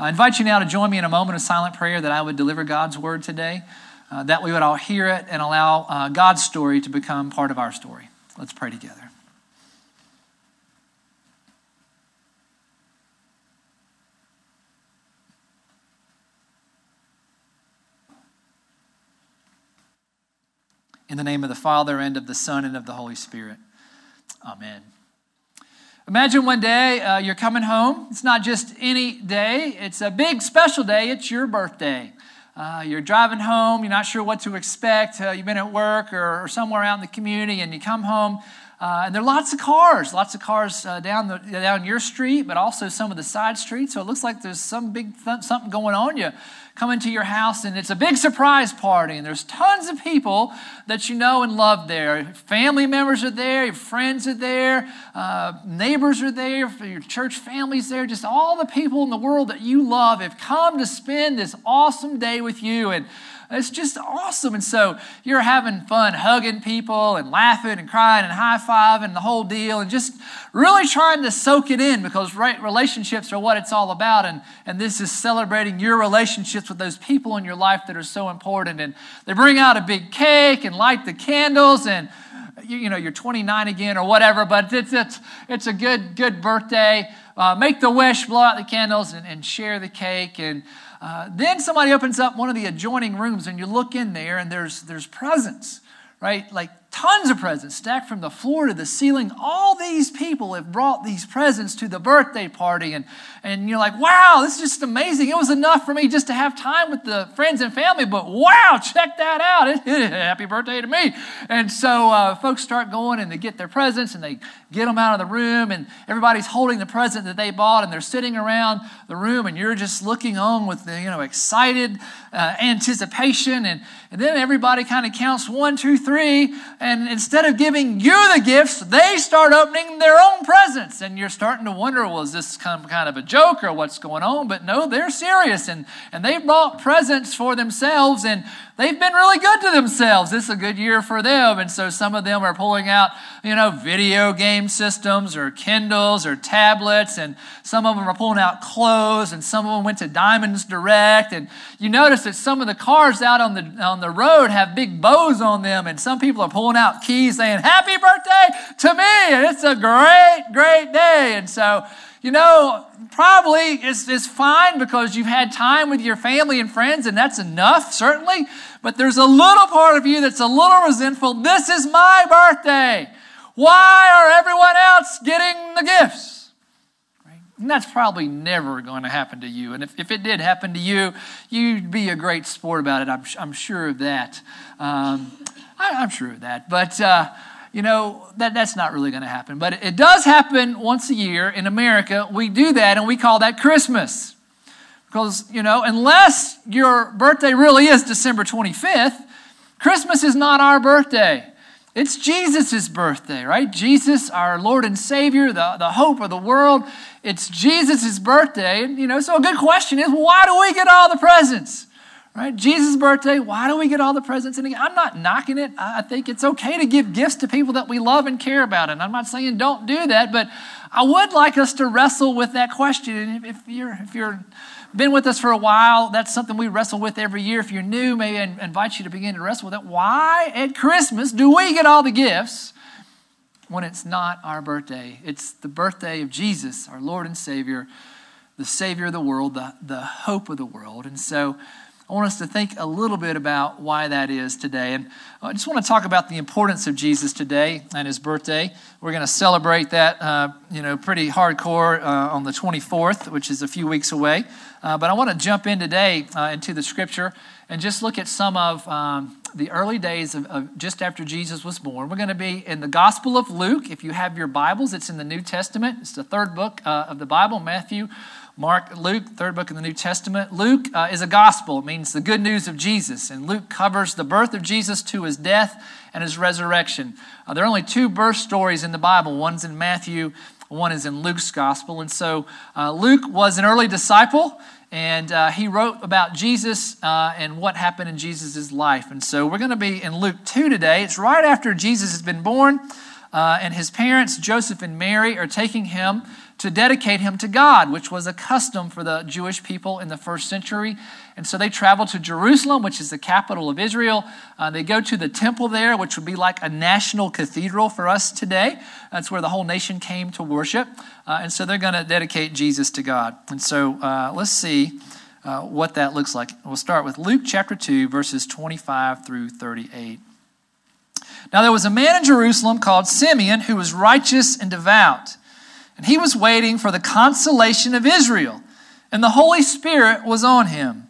I invite you now to join me in a moment of silent prayer that I would deliver God's word today, uh, that we would all hear it and allow uh, God's story to become part of our story. Let's pray together. In the name of the Father, and of the Son, and of the Holy Spirit. Amen. Imagine one day uh, you're coming home. It's not just any day, it's a big special day. It's your birthday. Uh, you're driving home, you're not sure what to expect. Uh, you've been at work or, or, somewhere out in the community, and you come home, uh, and there are lots of cars, lots of cars uh, down, the, down your street, but also some of the side streets. So it looks like there's some big th- something going on. You come into your house and it's a big surprise party and there's tons of people that you know and love there. Family members are there your friends are there uh, neighbors are there your church family's there just all the people in the world that you love have come to spend this awesome day with you. And it's just awesome. And so you're having fun hugging people and laughing and crying and high fiving the whole deal and just really trying to soak it in because relationships are what it's all about. And, and this is celebrating your relationships with those people in your life that are so important. And they bring out a big cake and light the candles and you, you know you're 29 again or whatever but it's, it's, it's a good good birthday uh, make the wish blow out the candles and, and share the cake and uh, then somebody opens up one of the adjoining rooms and you look in there and there's, there's presents, right? Like tons of presents stacked from the floor to the ceiling. All these people have brought these presents to the birthday party. And, and you're like, wow, this is just amazing. It was enough for me just to have time with the friends and family, but wow, check that out. Happy birthday to me. And so uh, folks start going and they get their presents and they get them out of the room. And everybody's holding the present that they bought and they're sitting around the room and you're just looking on with the, you know, excited uh, anticipation. And, and then everybody kind of counts one, two, three instead of giving you the gifts, they start opening their own presents. And you're starting to wonder, well, is this kind of a joke or what's going on? But no, they're serious. And, and they brought presents for themselves. And they've been really good to themselves. This is a good year for them. And so some of them are pulling out, you know, video game systems or Kindles or tablets. And some of them are pulling out clothes. And some of them went to Diamonds Direct. And you notice that some of the cars out on the, on the road have big bows on them. And some people are pulling out keys saying, Happy birthday to me. And it's a great, great day. And so, you know, probably it's, it's fine because you've had time with your family and friends, and that's enough, certainly. But there's a little part of you that's a little resentful. This is my birthday. Why are everyone else getting the gifts? And that's probably never going to happen to you. And if, if it did happen to you, you'd be a great sport about it. I'm, I'm sure of that. Um, I, am sure of that. But, uh, you know, that, that's not really going to happen. But it does happen once a year in America. We do that, and we call that Christmas. Because, you know, unless your birthday really is December 25th, Christmas is not our birthday. It's Jesus' birthday, right? Jesus, our Lord and Savior, the, the hope of the world. It's Jesus' birthday. And, you know, so a good question is why do we get all the presents? Right? Jesus' birthday, why do we get all the presents? And I'm not knocking it. I think it's okay to give gifts to people that we love and care about. And I'm not saying don't do that, but I would like us to wrestle with that question. If you're, if you're been with us for a while, that's something we wrestle with every year. If you're new, maybe I invite you to begin to wrestle with it. Why at Christmas do we get all the gifts when it's not our birthday? It's the birthday of Jesus, our Lord and Savior, the Savior of the world, the, the hope of the world. And so, I want us to think a little bit about why that is today. And I just want to talk about the importance of Jesus today and his birthday. We're going to celebrate that, uh, you know, pretty hardcore uh, on the 24th, which is a few weeks away. Uh, but I want to jump in today uh, into the scripture and just look at some of um, the early days of, of, just after Jesus was born. We're going to be in the Gospel of Luke. If you have your Bibles, it's in the New Testament. It's the third book uh, of the Bible Matthew, Mark, Luke, third book in the New Testament. Luke uh, is a gospel, it means the good news of Jesus. And Luke covers the birth of Jesus to his death and his resurrection. Uh, there are only two birth stories in the Bible one's in Matthew, one is in Luke's gospel. And so uh, Luke was an early disciple. And uh, he wrote about Jesus uh, and what happened in Jesus' life. And so we're going to be in Luke 2 today. It's right after Jesus has been born. Uh, and his parents, Joseph and Mary, are taking him to dedicate him to God, which was a custom for the Jewish people in the first century. And so they travel to Jerusalem, which is the capital of Israel. Uh, they go to the temple there, which would be like a national cathedral for us today. That's where the whole nation came to worship. Uh, and so they're going to dedicate Jesus to God. And so uh, let's see uh, what that looks like. We'll start with Luke chapter 2, verses 25 through 38. Now there was a man in Jerusalem called Simeon who was righteous and devout, and he was waiting for the consolation of Israel, and the Holy Spirit was on him.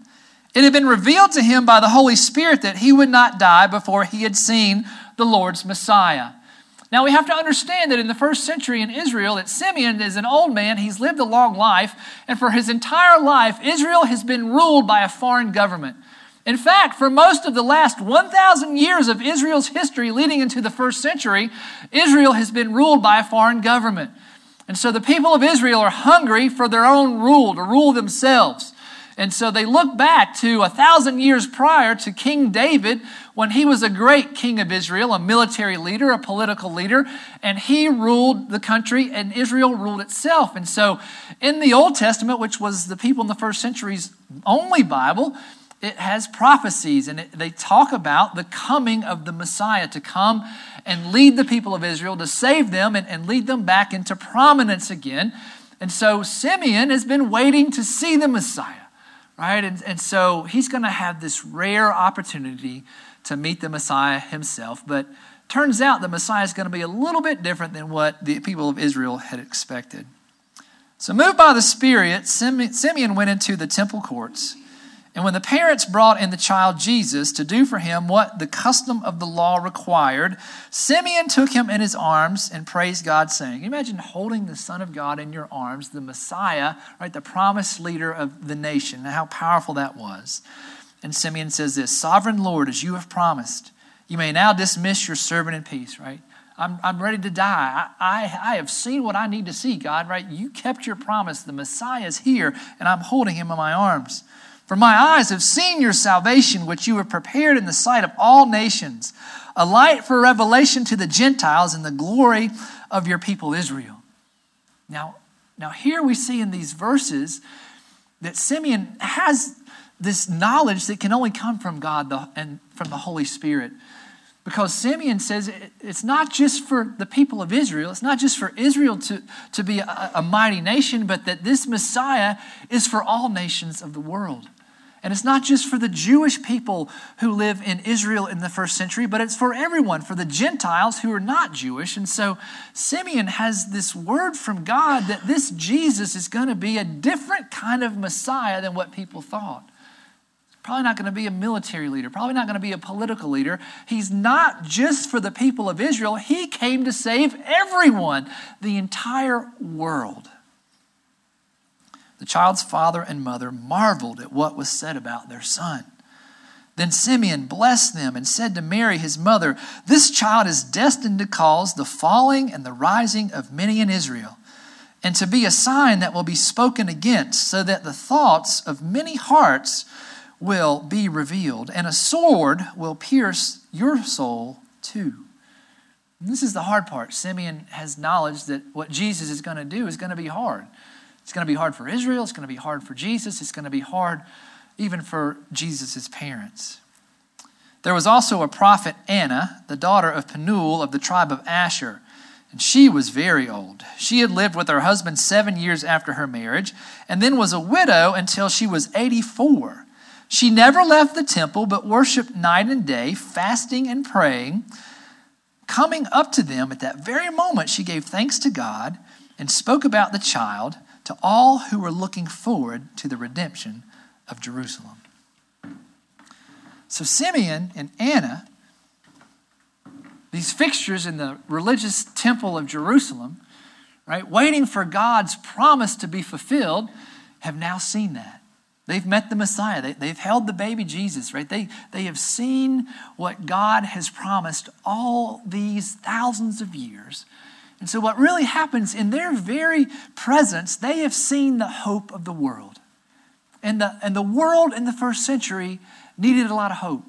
It had been revealed to him by the Holy Spirit that he would not die before he had seen the Lord's Messiah. Now we have to understand that in the first century in Israel, that Simeon is an old man, he's lived a long life, and for his entire life, Israel has been ruled by a foreign government. In fact, for most of the last 1,000 years of Israel's history leading into the first century, Israel has been ruled by a foreign government. And so the people of Israel are hungry for their own rule, to rule themselves. And so they look back to a thousand years prior to King David when he was a great king of Israel, a military leader, a political leader, and he ruled the country and Israel ruled itself. And so in the Old Testament, which was the people in the first century's only Bible, it has prophecies and it, they talk about the coming of the Messiah to come and lead the people of Israel, to save them and, and lead them back into prominence again. And so Simeon has been waiting to see the Messiah right? And, and so he's going to have this rare opportunity to meet the Messiah himself. But turns out the Messiah is going to be a little bit different than what the people of Israel had expected. So, moved by the Spirit, Simeon went into the temple courts. And when the parents brought in the child Jesus to do for him what the custom of the law required, Simeon took him in his arms and praised God, saying, Imagine holding the Son of God in your arms, the Messiah, right, the promised leader of the nation, how powerful that was. And Simeon says this Sovereign Lord, as you have promised, you may now dismiss your servant in peace, right? I'm, I'm ready to die. I, I, I have seen what I need to see, God, right? You kept your promise. The Messiah is here, and I'm holding him in my arms. For my eyes have seen your salvation, which you have prepared in the sight of all nations, a light for revelation to the Gentiles and the glory of your people Israel. Now, now here we see in these verses that Simeon has this knowledge that can only come from God and from the Holy Spirit. Because Simeon says it's not just for the people of Israel, it's not just for Israel to, to be a, a mighty nation, but that this Messiah is for all nations of the world. And it's not just for the Jewish people who live in Israel in the first century, but it's for everyone, for the Gentiles who are not Jewish. And so Simeon has this word from God that this Jesus is going to be a different kind of Messiah than what people thought. Probably not going to be a military leader, probably not going to be a political leader. He's not just for the people of Israel, he came to save everyone, the entire world. The child's father and mother marveled at what was said about their son. Then Simeon blessed them and said to Mary, his mother, This child is destined to cause the falling and the rising of many in Israel, and to be a sign that will be spoken against, so that the thoughts of many hearts will be revealed, and a sword will pierce your soul too. And this is the hard part. Simeon has knowledge that what Jesus is going to do is going to be hard. It's going to be hard for Israel. It's going to be hard for Jesus. It's going to be hard even for Jesus' parents. There was also a prophet, Anna, the daughter of Penuel of the tribe of Asher, and she was very old. She had lived with her husband seven years after her marriage, and then was a widow until she was 84. She never left the temple, but worshiped night and day, fasting and praying. Coming up to them at that very moment, she gave thanks to God and spoke about the child to all who were looking forward to the redemption of Jerusalem. So Simeon and Anna, these fixtures in the religious temple of Jerusalem, right, waiting for God's promise to be fulfilled, have now seen that. They've met the Messiah. They, have held the baby Jesus, right? They, they have seen what God has promised all these thousands of years and so, what really happens in their very presence, they have seen the hope of the world. And the, and the world in the first century needed a lot of hope.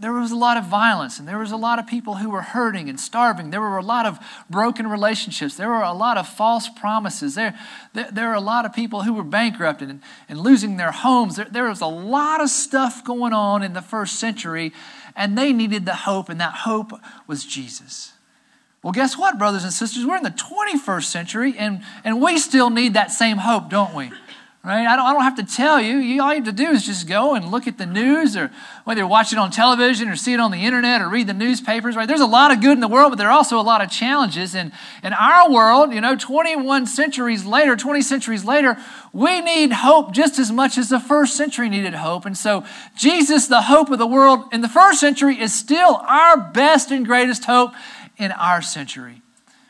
there was a lot of violence and there was a lot of people who were hurting and starving. There were a lot of broken relationships. There were a lot of false promises. There, there, there were a lot of people who were bankrupted and, and losing their homes. There, there was a lot of stuff going on in the first century, and they needed the hope, and that hope was Jesus. Well, guess what, brothers and sisters? We're in the 21st century, and, and we still need that same hope, don't we? right? I don't, I don't have to tell you. you. All you have to do is just go and look at the news, or whether you watch it on television or see it on the internet or read the newspapers, right? There's a lot of good in the world, but there are also a lot of challenges. And in our world, you know, 21 centuries later, 20 centuries later, we need hope just as much as the first century needed hope. And so, Jesus, the hope of the world in the first century, is still our best and greatest hope in our century.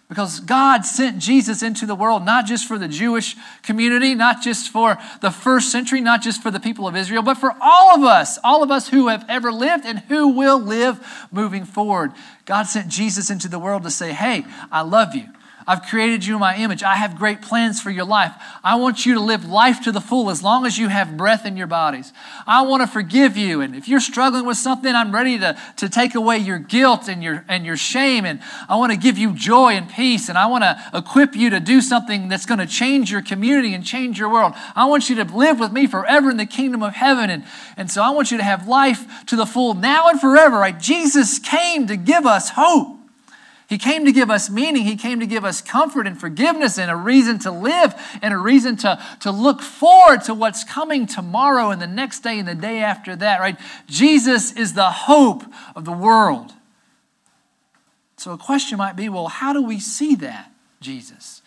Because God sent Jesus into the world, not just for the Jewish community, not just for the first century, not just for the people of Israel, but for all of us, all of us who have ever lived and who will live moving forward. God sent Jesus into the world to say, Hey, I love you. I've created you in my image. I have great plans for your life. I want you to live life to the full as long as you have breath in your bodies. I want to forgive you. And if you're struggling with something, I'm ready to, to take away your guilt and your, and your shame. And I want to give you joy and peace. And I want to equip you to do something that's going to change your community and change your world. I want you to live with me forever in the kingdom of heaven. And, and so I want you to have life to the full now and forever. Right? Jesus came to give us hope. He came to give us meaning. He came to give us comfort and forgiveness and a reason to live and a reason to, to look forward to what's coming tomorrow and the next day and the day after that, right? Jesus is the hope of the world. So a question might be well, how do we see that, Jesus?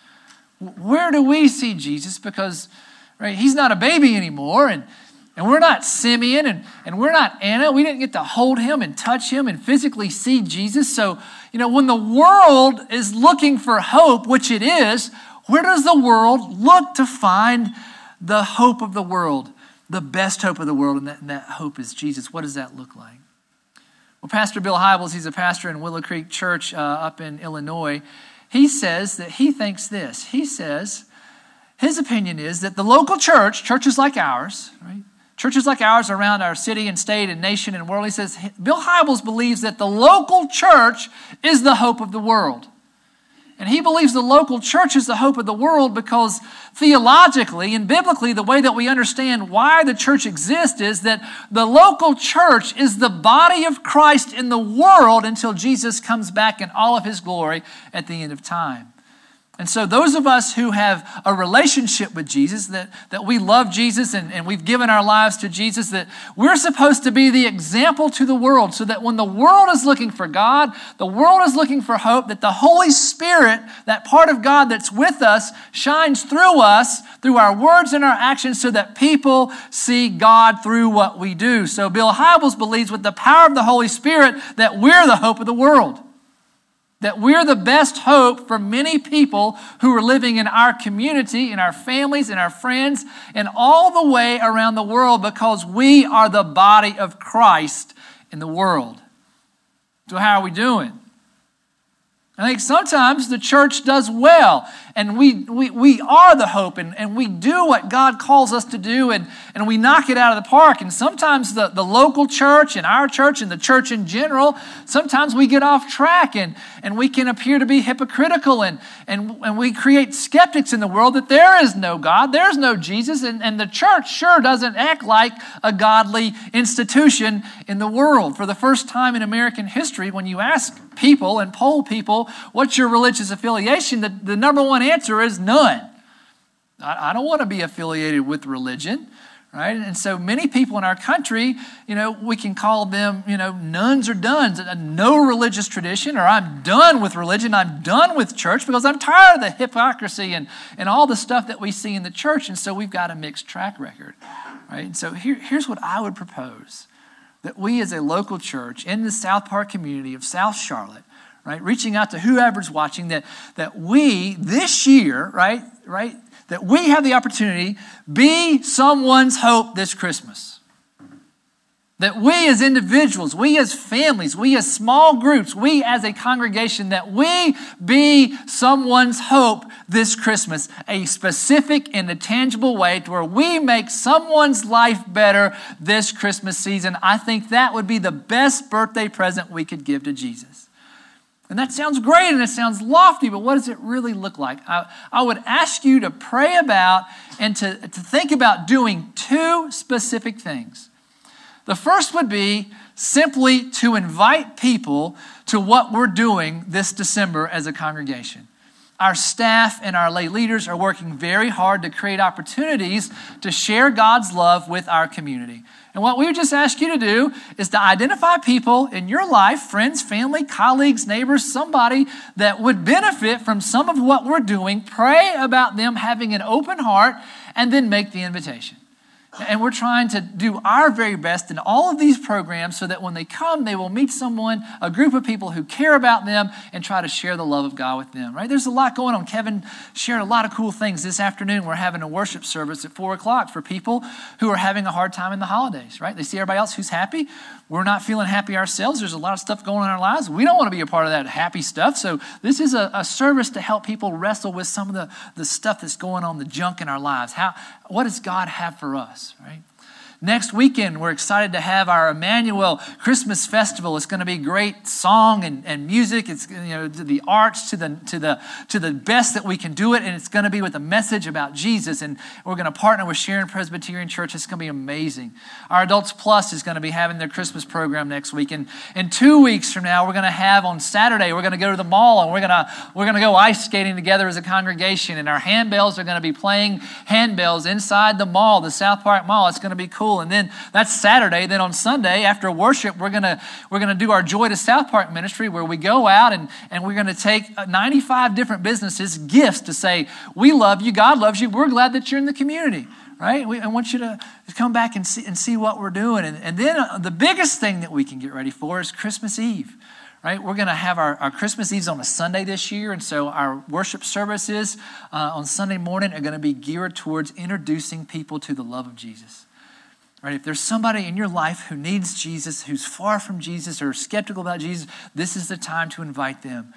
Where do we see Jesus? Because, right, he's not a baby anymore and and we're not Simeon and, and we're not Anna. We didn't get to hold him and touch him and physically see Jesus. So, you know, when the world is looking for hope, which it is, where does the world look to find the hope of the world, the best hope of the world? And that, and that hope is Jesus. What does that look like? Well, Pastor Bill Hybels, he's a pastor in Willow Creek Church uh, up in Illinois. He says that he thinks this. He says, his opinion is that the local church, churches like ours, right, Churches like ours around our city and state and nation and world, he says, Bill Hybels believes that the local church is the hope of the world. And he believes the local church is the hope of the world because theologically and biblically, the way that we understand why the church exists is that the local church is the body of Christ in the world until Jesus comes back in all of his glory at the end of time. And so, those of us who have a relationship with Jesus, that, that we love Jesus and, and we've given our lives to Jesus, that we're supposed to be the example to the world so that when the world is looking for God, the world is looking for hope, that the Holy Spirit, that part of God that's with us, shines through us, through our words and our actions, so that people see God through what we do. So, Bill Hybels believes with the power of the Holy Spirit that we're the hope of the world. That we're the best hope for many people who are living in our community, in our families, in our friends, and all the way around the world because we are the body of Christ in the world. So, how are we doing? I think sometimes the church does well, and we, we, we are the hope, and, and we do what God calls us to do, and, and we knock it out of the park. And sometimes the, the local church, and our church, and the church in general, sometimes we get off track, and, and we can appear to be hypocritical, and, and, and we create skeptics in the world that there is no God, there's no Jesus, and, and the church sure doesn't act like a godly institution in the world. For the first time in American history, when you ask people and poll people, what's your religious affiliation? The, the number one answer is none. I, don't want to be affiliated with religion right? And so many people in our country you know we can call them you know nones or dones. Uh, no religious tradition or i'm done with religion. I'm done with church because i'm tired of the hypocrisy and, and all the stuff that we see in the church. And so we've got a mixed track record right? And so here, here's what i would propose that we as a local church in the south park community of south charlotte right? Reaching out to whoever's watching that, that we this year, right, right, that we have the opportunity be someone's hope this Christmas. That we as individuals, we as families, we as small groups, we as a congregation, that we be someone's hope this Christmas, a specific and a tangible way to where we make someone's life better this Christmas season. I think that would be the best birthday present we could give to Jesus. And that sounds great and it sounds lofty, but what does it really look like? I, I would ask you to pray about and to, to think about doing two specific things. The first would be simply to invite people to what we're doing this December as a congregation. Our staff and our lay leaders are working very hard to create opportunities to share God's love with our community. And what we would just ask you to do is to identify people in your life, friends, family, colleagues, neighbors, somebody that would benefit from some of what we're doing. Pray about them having an open heart and then make the invitation. And we're trying to do our very best in all of these programs so that when they come, they will meet someone, a group of people who care about them and try to share the love of God with them, right? There's a lot going on. Kevin shared a lot of cool things this afternoon. We're having a worship service at four o'clock for people who are having a hard time in the holidays, right? They see everybody else who's happy. We're not feeling happy ourselves. There's a lot of stuff going on in our lives. We don't want to be a part of that happy stuff. So, this is a, a service to help people wrestle with some of the, the stuff that's going on, the junk in our lives. How, what does God have for us, right? Next weekend, we're excited to have our Emmanuel Christmas Festival. It's going to be great song and, and music. It's you know the arts to the to the to the best that we can do it, and it's going to be with a message about Jesus. And we're going to partner with Sharon Presbyterian Church. It's going to be amazing. Our Adults Plus is going to be having their Christmas program next week, and in two weeks from now, we're going to have on Saturday. We're going to go to the mall and we're going to we're going to go ice skating together as a congregation, and our handbells are going to be playing handbells inside the mall, the South Park Mall. It's going to be cool and then that's Saturday. Then on Sunday, after worship, we're gonna we're gonna do our Joy to South Park ministry, where we go out and and we're gonna take 95 different businesses gifts to say we love you, God loves you. We're glad that you're in the community right? We, I want you to come back and see, and see what we're doing. And, and then uh, the biggest thing that we can get ready for is Christmas Eve, right? We're going to have our, our Christmas Eves on a Sunday this year. And so our worship services uh, on Sunday morning are going to be geared towards introducing people to the love of Jesus. Right? If there's somebody in your life who needs Jesus, who's far from Jesus or skeptical about Jesus, this is the time to invite them.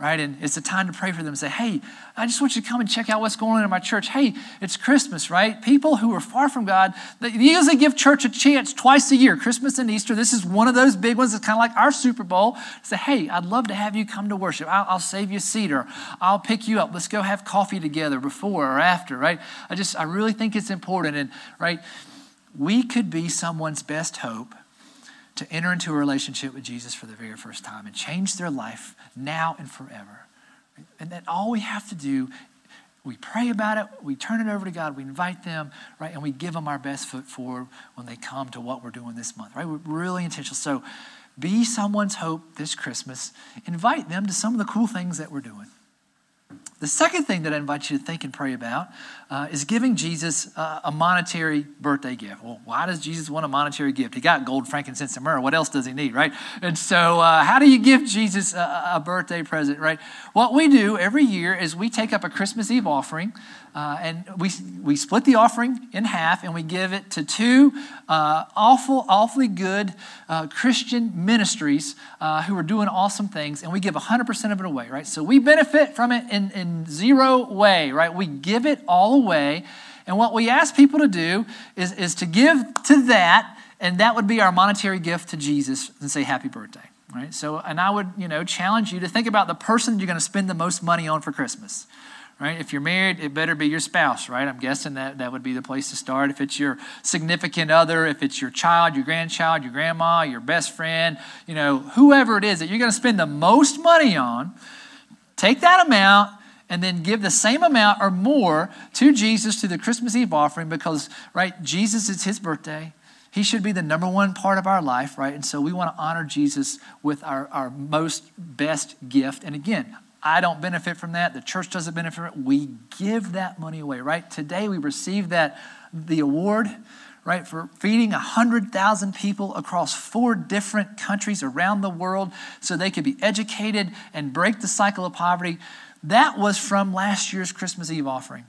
Right? And it's the time to pray for them and say, hey, I just want you to come and check out what's going on in my church. Hey, it's Christmas, right? People who are far from God, they usually give church a chance twice a year, Christmas and Easter. This is one of those big ones. It's kind of like our Super Bowl. Say, hey, I'd love to have you come to worship. I'll, I'll save you a seat or I'll pick you up. Let's go have coffee together before or after, right? I just, I really think it's important. And, right? We could be someone's best hope to enter into a relationship with Jesus for the very first time and change their life now and forever. And then all we have to do, we pray about it, we turn it over to God, we invite them, right, and we give them our best foot forward when they come to what we're doing this month, right? We're really intentional. So be someone's hope this Christmas. Invite them to some of the cool things that we're doing. The second thing that I invite you to think and pray about uh, is giving Jesus uh, a monetary birthday gift. Well, why does Jesus want a monetary gift? He got gold, frankincense, and myrrh. What else does he need, right? And so, uh, how do you give Jesus a, a, birthday present, right? What we do every year is we take up a Christmas Eve offering uh, and we, we split the offering in half and we give it to two uh, awful, awfully good uh, Christian ministries who are doing awesome things, and we give 100% of it away, right? So we benefit from it in, in zero way, right? We give it all away. And what we ask people to do is, is to give to that, and that would be our monetary gift to Jesus and say, Happy birthday. Right? So, and I would, you know, challenge you to think about the person you're going to spend the most money on for Christmas right? If you're married, it better be your spouse, right? I'm guessing that that would be the place to start. If it's your significant other, if it's your child, your grandchild, your grandma, your best friend, you know, whoever it is that you're going to spend the most money on, take that amount and then give the same amount or more to Jesus to the Christmas Eve offering because, right, Jesus, it's his birthday. He should be the number one part of our life, right? And so we want to honor Jesus with our, our most best gift. And again, I don't benefit from that. The church doesn't benefit from it. We give that money away, right? Today we received that, the award, right, for feeding 100,000 people across four different countries around the world so they could be educated and break the cycle of poverty. That was from last year's Christmas Eve offering.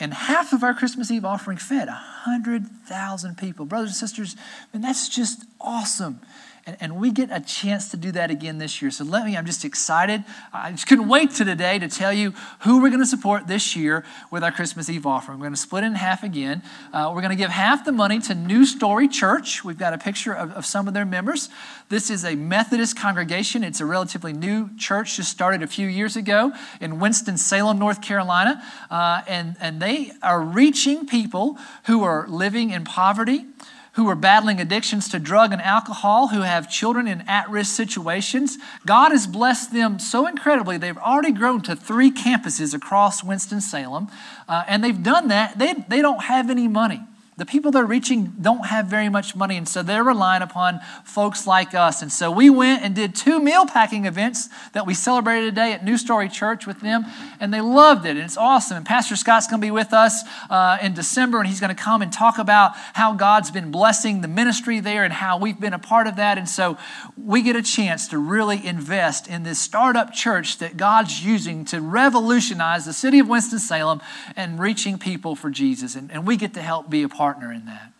And half of our Christmas Eve offering fed 100,000 people. Brothers and sisters, and that's just awesome. And, and we get a chance to do that again this year. So let me, I'm just excited. I just couldn't wait to today to tell you who we're going to support this year with our Christmas Eve offering. We're going to split it in half again. Uh, we're going to give half the money to New Story Church. We've got a picture of, of some of their members. This is a Methodist congregation. It's a relatively new church, just started a few years ago in Winston-Salem, North Carolina. Uh, and, and they are reaching people who are living in poverty who are battling addictions to drug and alcohol, who have children in at risk situations. God has blessed them so incredibly. They've already grown to three campuses across Winston-Salem, uh, and they've done that. They, they don't have any money. The people they're reaching don't have very much money, and so they're relying upon folks like us. And so we went and did two meal packing events that we celebrated today at New Story Church with them, and they loved it, and it's awesome. And Pastor Scott's going to be with us uh, in December, and he's going to come and talk about how God's been blessing the ministry there and how we've been a part of that. And so we get a chance to really invest in this startup church that God's using to revolutionize the city of Winston-Salem and reaching people for Jesus. And, and we get to help be a part partner in that.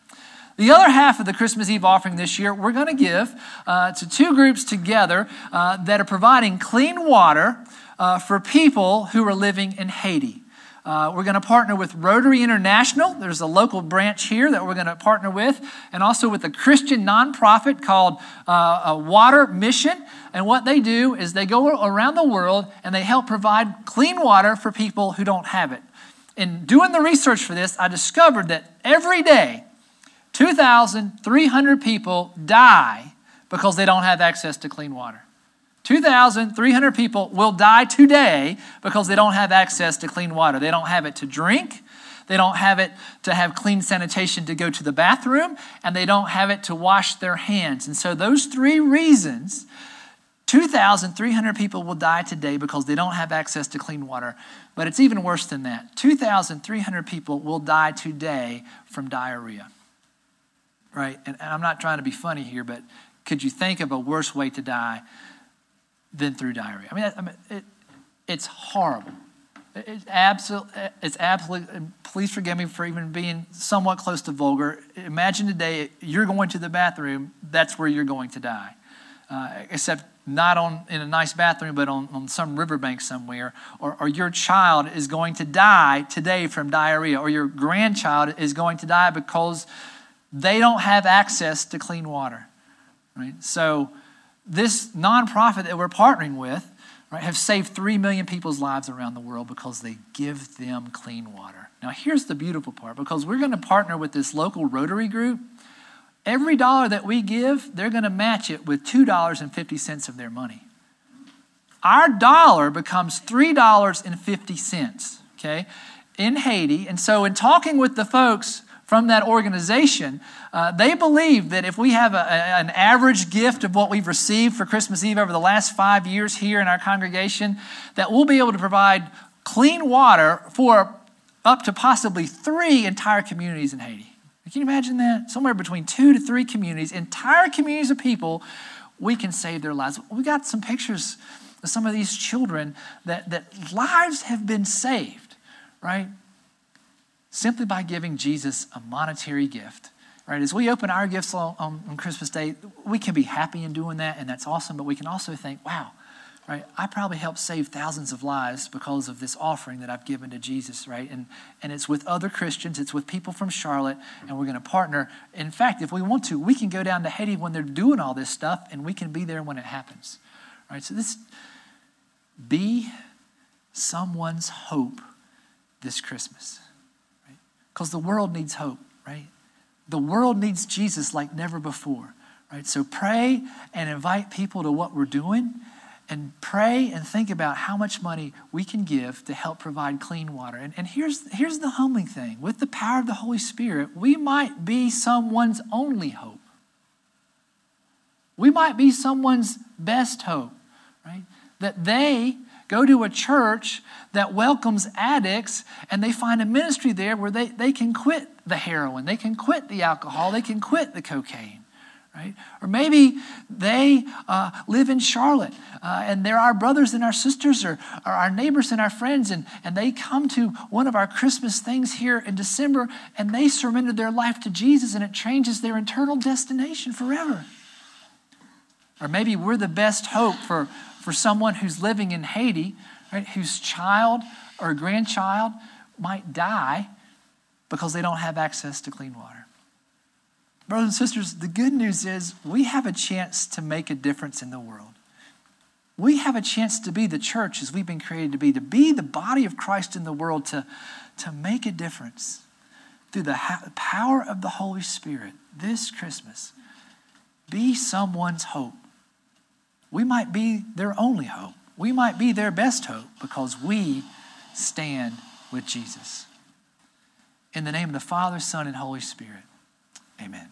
The other half of the Christmas Eve offering this year, we're going to give uh, to two groups together uh, that are providing clean water uh, for people who are living in Haiti. Uh, we're going to partner with Rotary International. There's a local branch here that we're going to partner with, and also with a Christian nonprofit called uh, Water Mission. And what they do is they go around the world and they help provide clean water for people who don't have it in doing the research for this, I discovered that every day, 2,300 people die because they don't have access to clean water. 2,300 people will die today because they don't have access to clean water. They don't have it to drink, they don't have it to have clean sanitation to go to the bathroom, and they don't have it to wash their hands. And so, those three reasons 2,300 people will die today because they don't have access to clean water. But it's even worse than that. 2,300 people will die today from diarrhea. Right? And, I'm not trying to be funny here, but could you think of a worse way to die than through diarrhea? I mean, I mean it, it's horrible. It's absolutely, it's absolutely, please forgive me for even being somewhat close to vulgar. Imagine today you're going to the bathroom, that's where you're going to die. Uh, except not on in a nice bathroom, but on, on some riverbank somewhere, or, or your child is going to die today from diarrhea, or your grandchild is going to die because they don't have access to clean water. Right? So this nonprofit that we're partnering with right, have saved 3 million people's lives around the world because they give them clean water. Now, here's the beautiful part because we're going to partner with this local Rotary group Every dollar that we give, they're going to match it with $2.50 of their money. Our dollar becomes $3.50, okay, in Haiti. And so, in talking with the folks from that organization, uh, they believe that if we have a, an average gift of what we've received for Christmas Eve over the last five years here in our congregation, that we'll be able to provide clean water for up to possibly three entire communities in Haiti. Can you imagine that? Somewhere between two to three communities, entire communities of people, we can save their lives. We got some pictures of some of these children that, that lives have been saved, right? Simply by giving Jesus a monetary gift. Right, as we open our gifts on, on Christmas Day, we can be happy in doing that, and that's awesome. But we can also think, wow, right? I probably helped save thousands of lives because of this offering that I've given to Jesus, right? And, and it's with other Christians, it's with people from Charlotte, and we're going to partner. In fact, if we want to, we can go down to Haiti when they're doing all this stuff, and we can be there when it happens, right? So this, be someone's hope this Christmas, right? Because the world needs hope, right? The world needs Jesus like never before, right? So pray and invite people to what we're doing and pray and think about how much money we can give to help provide clean water. And, and here's, here's the humbling thing with the power of the Holy Spirit, we might be someone's only hope. We might be someone's best hope, right? That they go to a church that welcomes addicts and they find a ministry there where they, they can quit the heroin, they can quit the alcohol, they can quit the cocaine. Right? Or maybe they uh, live in Charlotte uh, and they're our brothers and our sisters or, or our neighbors and our friends, and, and they come to one of our Christmas things here in December and they surrender their life to Jesus and it changes their eternal destination forever. Or maybe we're the best hope for, for someone who's living in Haiti, right, whose child or grandchild might die because they don't have access to clean water. Brothers and sisters, the good news is we have a chance to make a difference in the world. We have a chance to be the church as we've been created to be, to be the body of Christ in the world, to, to make a difference through the power of the Holy Spirit this Christmas. Be someone's hope. We might be their only hope. We might be their best hope because we stand with Jesus. In the name of the Father, Son, and Holy Spirit, amen.